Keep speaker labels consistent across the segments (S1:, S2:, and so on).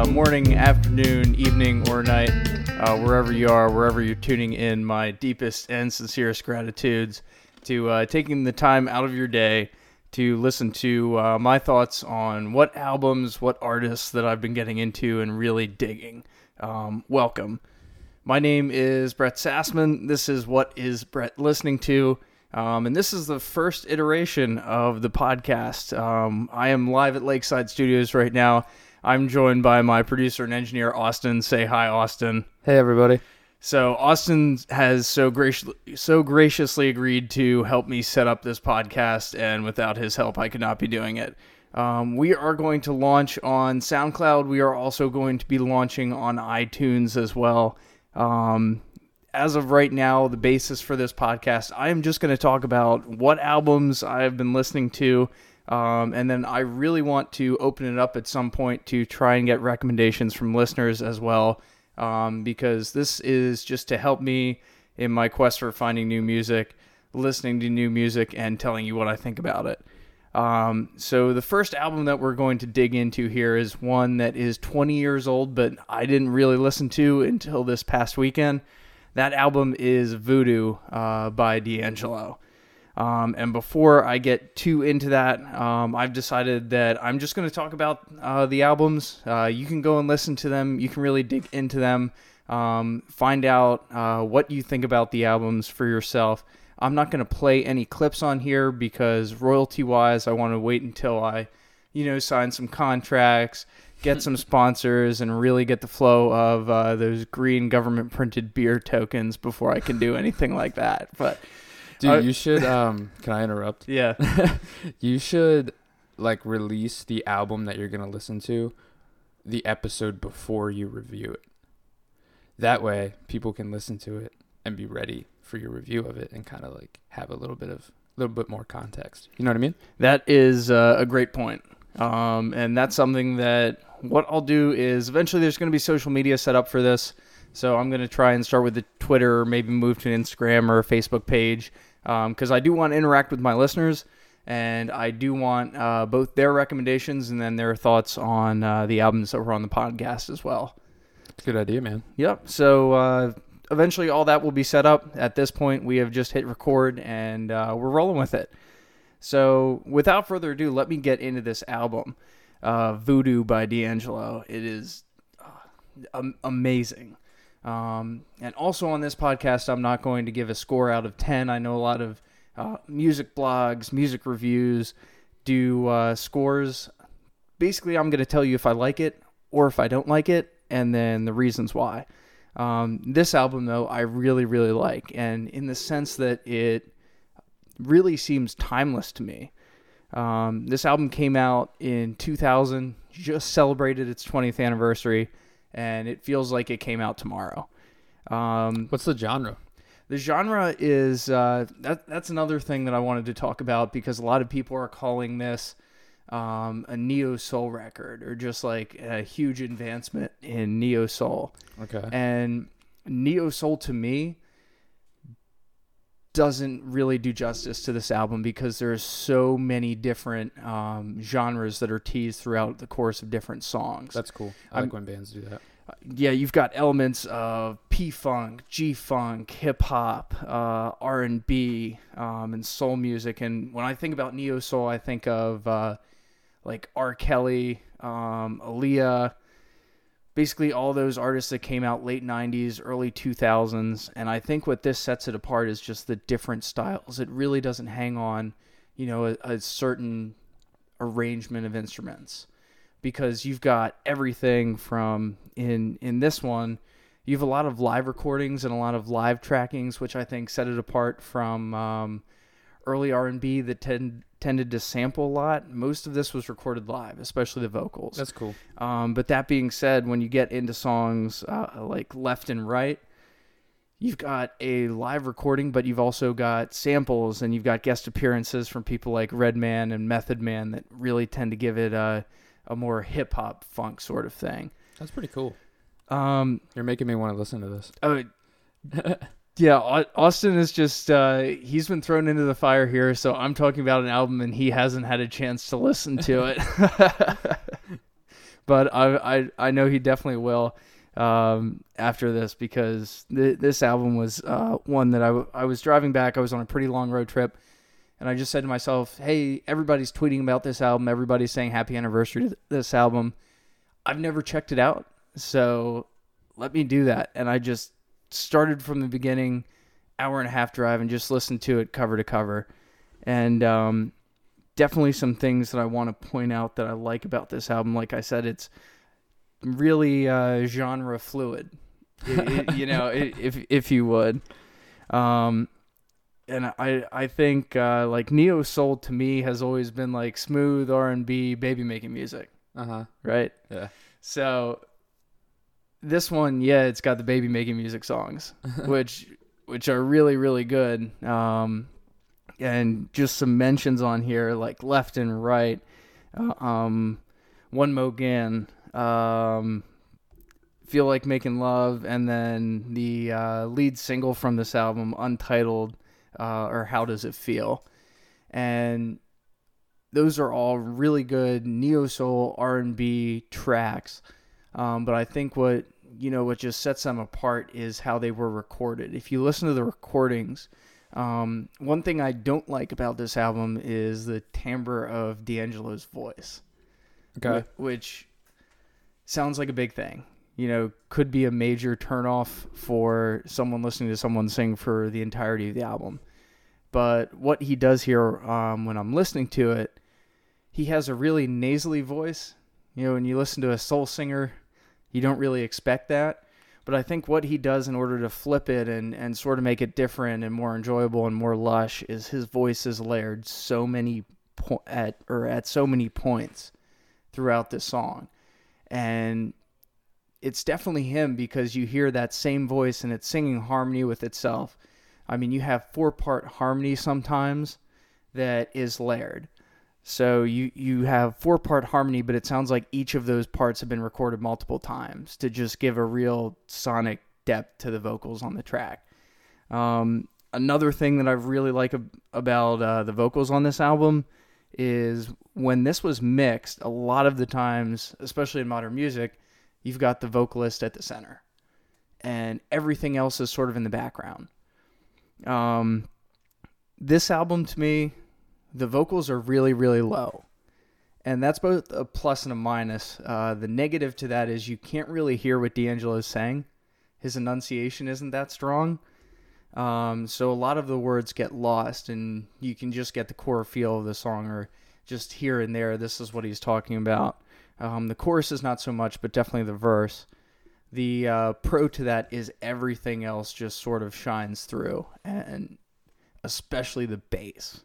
S1: uh, morning, afternoon, evening, or night, uh, wherever you are, wherever you're tuning in. My deepest and sincerest gratitudes to uh, taking the time out of your day to listen to uh, my thoughts on what albums, what artists that I've been getting into and really digging. Um, welcome. My name is Brett Sassman. This is What is Brett Listening to? Um, and this is the first iteration of the podcast. Um, I am live at Lakeside Studios right now. I'm joined by my producer and engineer, Austin. Say hi, Austin.
S2: Hey, everybody.
S1: So Austin has so graciously so graciously agreed to help me set up this podcast, and without his help, I could not be doing it. Um, we are going to launch on SoundCloud. We are also going to be launching on iTunes as well. Um, as of right now, the basis for this podcast, I am just going to talk about what albums I've been listening to. Um, and then I really want to open it up at some point to try and get recommendations from listeners as well, um, because this is just to help me in my quest for finding new music, listening to new music, and telling you what I think about it. Um, so the first album that we're going to dig into here is one that is 20 years old, but I didn't really listen to until this past weekend. That album is Voodoo uh, by D'Angelo. Um, and before I get too into that, um, I've decided that I'm just going to talk about uh, the albums. Uh, you can go and listen to them. You can really dig into them, um, find out uh, what you think about the albums for yourself. I'm not going to play any clips on here because royalty wise, I want to wait until I, you know, sign some contracts, get some sponsors, and really get the flow of uh, those green government printed beer tokens before I can do anything like that. But
S2: Dude, you should um can I interrupt?
S1: yeah,
S2: You should like release the album that you're going to listen to the episode before you review it. That way people can listen to it and be ready for your review of it and kind of like have a little bit of a little bit more context. You know what I mean?
S1: that is uh, a great point. Um, and that's something that what I'll do is eventually there's going to be social media set up for this. So I'm going to try and start with the Twitter, or maybe move to an Instagram or a Facebook page because I do want to interact with my listeners and I do want uh, both their recommendations and then their thoughts on uh, the albums that were on the podcast as well.
S2: It's a good idea, man.
S1: Yep. So uh, eventually, all that will be set up. At this point, we have just hit record and uh, we're rolling with it. So, without further ado, let me get into this album, uh, Voodoo by D'Angelo. It is uh, amazing. Um, and also on this podcast, I'm not going to give a score out of 10. I know a lot of uh, music blogs, music reviews do uh, scores. Basically, I'm going to tell you if I like it or if I don't like it, and then the reasons why. Um, this album, though, I really, really like, and in the sense that it really seems timeless to me. Um, this album came out in 2000, just celebrated its 20th anniversary, and it feels like it came out tomorrow. Um,
S2: What's the genre?
S1: the genre is uh, that, that's another thing that I wanted to talk about because a lot of people are calling this um, a neo soul record or just like a huge advancement in neo soul.
S2: Okay.
S1: And neo soul to me doesn't really do justice to this album because there's so many different um, genres that are teased throughout the course of different songs.
S2: That's cool. I
S1: I'm-
S2: like when bands do that.
S1: yeah, you've got elements of P funk, G funk, hip hop, uh, R and B, um, and soul music. And when I think about neo soul, I think of uh, like R. Kelly, um, Aaliyah, basically all those artists that came out late '90s, early 2000s. And I think what this sets it apart is just the different styles. It really doesn't hang on, you know, a, a certain arrangement of instruments because you've got everything from in in this one you have a lot of live recordings and a lot of live trackings which i think set it apart from um, early r&b that tend, tended to sample a lot most of this was recorded live especially the vocals
S2: That's cool.
S1: um, but that being said, when you get into songs uh, like Left and Right, you've got a live recording, but you've also got samples and you've got guest appearances from people like Redman and Method Man that really tend to give it a, a more hip hop funk sort of thing.
S2: That's pretty cool.
S1: Um,
S2: You're making me want to listen to this.
S1: oh, yeah, Austin is just, uh, he's been thrown into the fire here. So I'm talking about an album and he hasn't had a chance to listen to it. but I I I know he definitely will um, after this because th- this album was uh, one that I, w- I was driving back. I was on a pretty long road trip, and I just said to myself, "Hey, everybody's tweeting about this album. Everybody's saying happy anniversary to th- this album. I've never checked it out, so let me do that." And I just started from the beginning, hour and a half drive, and just listened to it cover to cover, and um, definitely some things that I want to point out that I like about this album. Like I said, it's really uh, genre fluid, It- it- you know, i if if you would. Um, and I I think uh, like neo soul to me has always been like smooth R and B baby making music,
S2: Uh huh.
S1: right?
S2: Yeah.
S1: So this one, yeah, it's got the baby making music songs, which which are really really good. Um, and just some mentions on here like left and right. Uh, um, one Mo Gin, um, feel like making love, and then the uh, lead single from this album, Untitled, uh, or How Does It Feel, and those are all really good neo soul R and B tracks. Um, but I think what you know what just sets them apart is how they were recorded. If you listen to the recordings, um, one thing I don't like about this album is the timbre of D'Angelo's voice,
S2: Okay.
S1: wh- which sounds like a big thing. You know, could be a major turnoff for someone listening to someone sing for the entirety of the album. But what he does here, um, when I'm listening to it, he has a really nasally voice. You know, when you listen to a soul singer, you don't really expect that. But I think what he does in order to flip it and, and sort of make it different and more enjoyable and more lush is his voice is layered so many po- at or at so many points throughout this song, and it's definitely him because you hear that same voice and it's singing harmony with itself. I mean, you have four part harmony sometimes that is layered. So you you have four part harmony, but it sounds like each of those parts have been recorded multiple times to just give a real sonic depth to the vocals on the track. Um, another thing that I really like ab- about uh, the vocals on this album is when this was mixed. A lot of the times, especially in modern music, you've got the vocalist at the center, and everything else is sort of in the background. Um, this album to me the vocals are really really low. And that's both a plus and a minus. Uh, the negative to that is you can't really hear what d'angelo is saying. His enunciation isn't that strong. Um, so a lot of the words get lost and you can just get the core feel of the song or just here and there this is what he's talking about. Um, the chorus is not so much but definitely the verse. The uh, pro to that is everything else just sort of shines through and especially the bass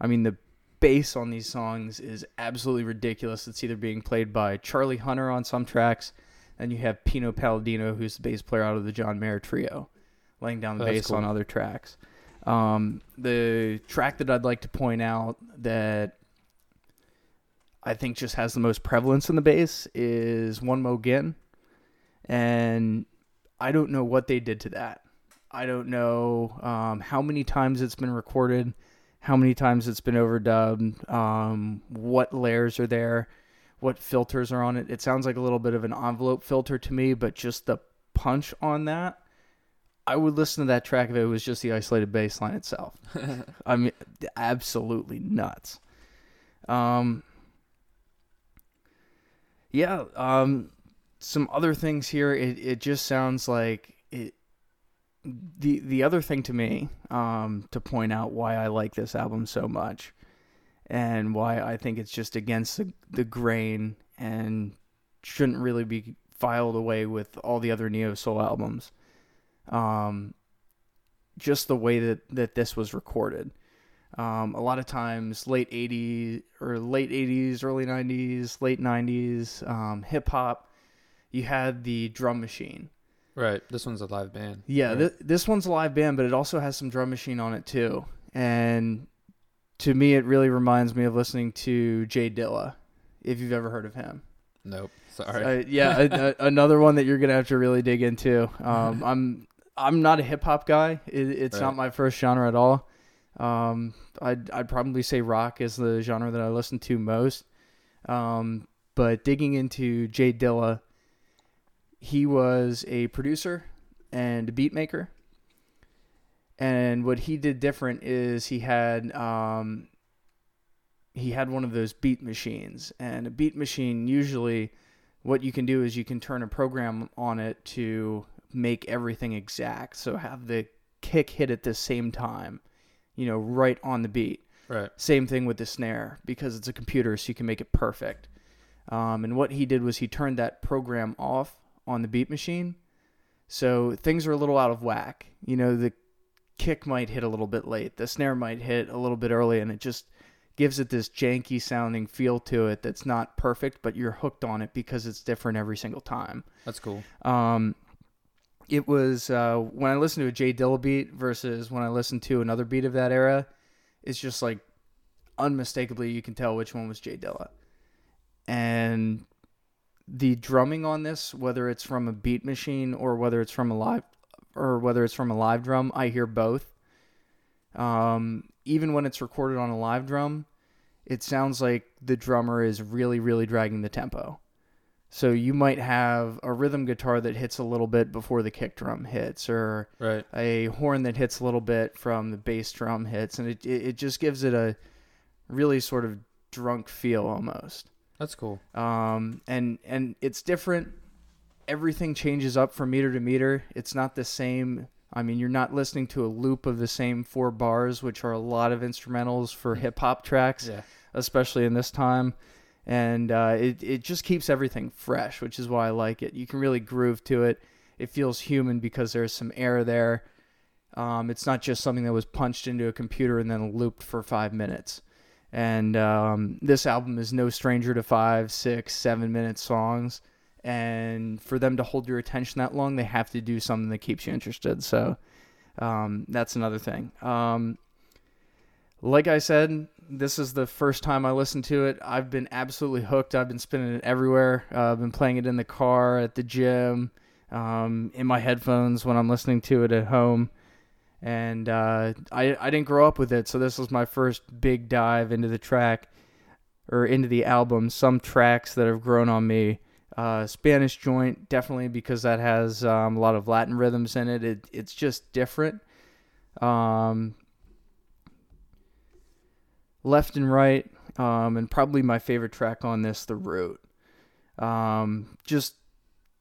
S1: I mean, the bass on these songs is absolutely ridiculous. It's either being played by Charlie Hunter on some tracks, and you have Pino Palladino, who's the bass player out of the John Mayer Trio, laying down the
S2: That's
S1: bass
S2: cool.
S1: on other tracks. Um, the track that I'd like to point out that I think just has the most prevalence in the bass is One Mo Gin. And I don't know what they did to that. I don't know um, how many times it's been recorded how many times it's been overdubbed, um, what layers are there, what filters are on it. It sounds like a little bit of an envelope filter to me, but just the punch on that, I would listen to that track if it was just the isolated bass line itself. I mean, absolutely nuts. Um, yeah, um, some other things here. It it just sounds like it the the other thing to me um, to point out why I like this album so much and why I think it's just against the, the grain and shouldn't really be filed away with all the other neo soul albums. Um, just the way that, that this was recorded. Um, a lot of times, late 80s or late 80s, early 90s, late 90s, um, hip hop, you had the drum machine.
S2: Right. This one's a live band.
S1: Yeah,
S2: Right.
S1: th- this one's a live band, but it also has some drum machine on it too. And to me, it really reminds me of listening to Jay Dilla, if you've ever heard of him.
S2: Nope. Sorry.
S1: Uh, yeah, a, a, another one that you're gonna have to really dig into. Um, I'm I'm not a hip hop guy. It, it's not my first genre at all. Um, I'd I'd probably say rock is the genre that I listen to most. Um, but digging into Jay Dilla, he was a producer and a beat maker. And what he did different is he had um, he had one of those beat machines, and a beat machine usually what you can do is you can turn a program on it to make everything exact. So have the kick hit at the same time, you know, right on the beat.
S2: Right.
S1: Same thing with the snare because it's a computer, so you can make it perfect. Um, and what he did was he turned that program off on the beat machine, so things are a little out of whack. You know, the kick might hit a little bit late, the snare might hit a little bit early, and it just gives it this janky sounding feel to it that's not perfect, but you're hooked on it because it's different every single time.
S2: That's cool.
S1: Um, it was uh, when I listened to a Jay Dilla beat versus when I listened to another beat of that era, it's just like unmistakably you can tell which one was Jay Dilla. And the drumming on this, whether it's from a beat machine or whether it's from a live or whether it's from a live drum, I hear both. Um, even when it's recorded on a live drum, it sounds like the drummer is really, really dragging the tempo. So you might have a rhythm guitar that hits a little bit before the kick drum hits, or
S2: Right.
S1: a horn that hits a little bit from the bass drum hits, and it it, it just gives it a really sort of drunk feel almost.
S2: That's cool.
S1: Um, and and it's different. Everything changes up from meter to meter. It's not the same. I mean, you're not listening to a loop of the same four bars, which are a lot of instrumentals for hip hop tracks
S2: Yeah.
S1: especially in this time. And uh, it, it just keeps everything fresh, which is why I like it. You can really groove to it. It feels human because there's some air there. Um, it's not just something that was punched into a computer and then looped for five minutes. And um, this album is no stranger to five, six, seven minute songs. And for them to hold your attention that long, they have to do something that keeps you interested. So um, that's another thing. Um, like I said, this is the first time I listened to it. I've been absolutely hooked. I've been spinning it everywhere. Uh, I've been playing it in the car, at the gym, um, in my headphones when I'm listening to it at home. And uh, I I didn't grow up with it, so this was my first big dive into the track or into the album. Some tracks that have grown on me. Uh, Spanish Joint definitely because that has um, a lot of Latin rhythms in it. it it's just different. Um, left and right, um, and probably my favorite track on this, The Root. Um, just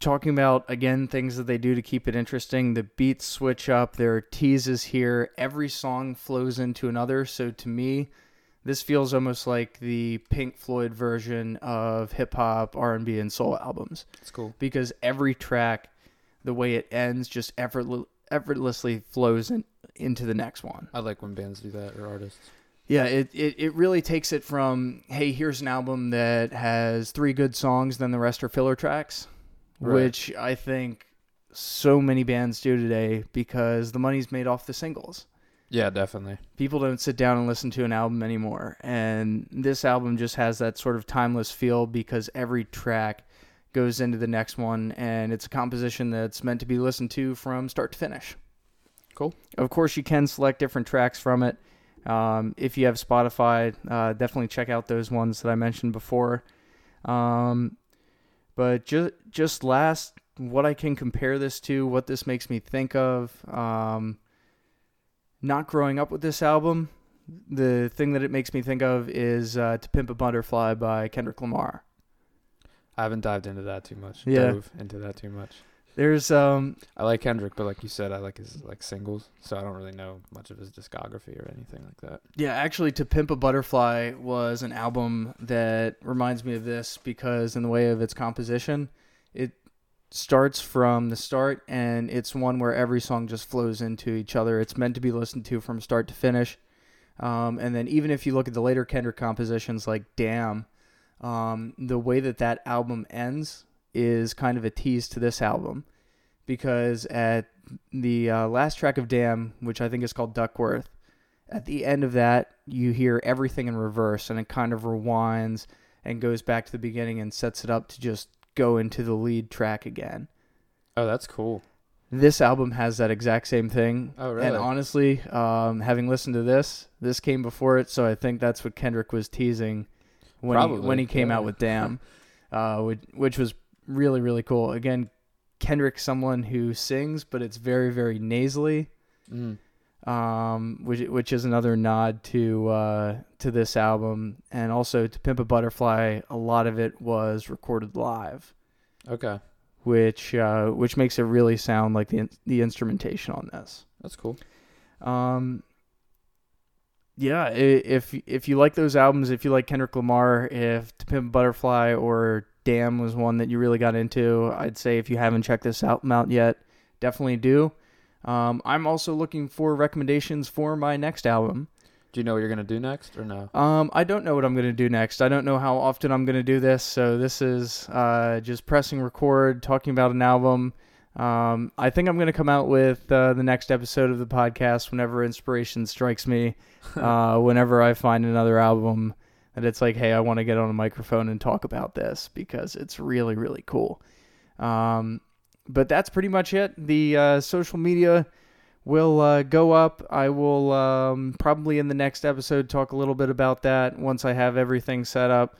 S1: talking about again things that they do to keep it interesting. The beats switch up, there are teases here. Every song flows into another. So to me, this feels almost like the Pink Floyd version of hip hop, R and B, and soul albums
S2: That's cool.
S1: because every track, the way it ends, just effortless, effortlessly flows in, into the next one.
S2: I like when bands do that or artists.
S1: Yeah, it, it, it really takes it from, hey, here's an album that has three good songs, then the rest are filler tracks,
S2: Right.
S1: which I think so many bands do today because the money's made off the singles.
S2: Yeah, definitely.
S1: People don't sit down and listen to an album anymore. And this album just has that sort of timeless feel because every track goes into the next one and it's a composition that's meant to be listened to from start to finish.
S2: Cool.
S1: Of course, you can select different tracks from it. Um, if you have Spotify, uh, definitely check out those ones that I mentioned before. Um, but just just last, what I can compare this to, what this makes me think of. Um, not growing up with this album, the thing that it makes me think of is uh, "To Pimp a Butterfly" by Kendrick Lamar.
S2: I haven't dived into that too much.
S1: Yeah.
S2: Dove into that too much.
S1: There's um,
S2: I like Kendrick, but like you said, I like his like singles, so I don't really know much of his discography or anything like that.
S1: Yeah, actually, To Pimp a Butterfly was an album that reminds me of this because, in the way of its composition, it starts from the start and it's one where every song just flows into each other. It's meant to be listened to from start to finish. Um, and then, even if you look at the later Kendrick compositions like Damn, um, the way that that album ends is kind of a tease to this album because at the uh, last track of Damn, which I think is called Duckworth, at the end of that, you hear everything in reverse and it kind of rewinds and goes back to the beginning and sets it up to just go into the lead track again.
S2: Oh, that's cool.
S1: This album has that exact same thing.
S2: Oh, really?
S1: And honestly, um, having listened to this, this came before it, so I think that's what Kendrick was teasing when he, when he came
S2: yeah.
S1: out with Damn. uh, which, which was really really cool. Again, Kendrick, someone who sings, but it's very very nasally,
S2: Mm.
S1: um, which which is another nod to uh, to this album, and also to Pimp a Butterfly. A lot of it was recorded live,
S2: Okay,
S1: which uh, which makes it really sound like the the instrumentation on this.
S2: that's cool.
S1: Um, yeah, if if you like those albums, if you like Kendrick Lamar, if To Pimp a Butterfly or Damn was one that you really got into, I'd say if you haven't checked this album out yet, definitely do. Um, I'm also looking for recommendations for my next album.
S2: Do you know what you're gonna do next or no?
S1: Um, I don't know what I'm gonna do next. I don't know how often I'm gonna do this, so this is uh, just pressing record, talking about an album. Um, I think I'm gonna come out with uh, the next episode of the podcast whenever inspiration strikes me. uh, whenever I find another album that it's like, hey, I want to get on a microphone and talk about this because it's really really cool. Um, but that's pretty much it. The uh, social media will uh, go up. I will um, probably in the next episode talk a little bit about that once I have everything set up.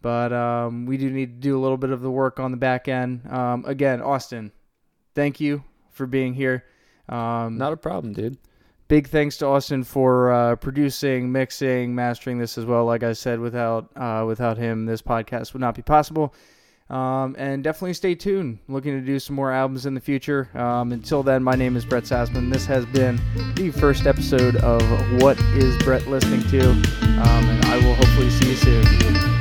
S1: But um, we do need to do a little bit of the work on the back end. Um, again, Austin, thank you for being here. Um,
S2: Not a problem, dude.
S1: Big thanks to Austin for uh, producing, mixing, mastering this as well. Like I said, without uh, without him, this podcast would not be possible. Um, and definitely stay tuned. Looking to do some more albums in the future. Um, until then, my name is Brett Sassman. This has been the first episode of What is Brett Listening to? Um, and I will hopefully see you soon.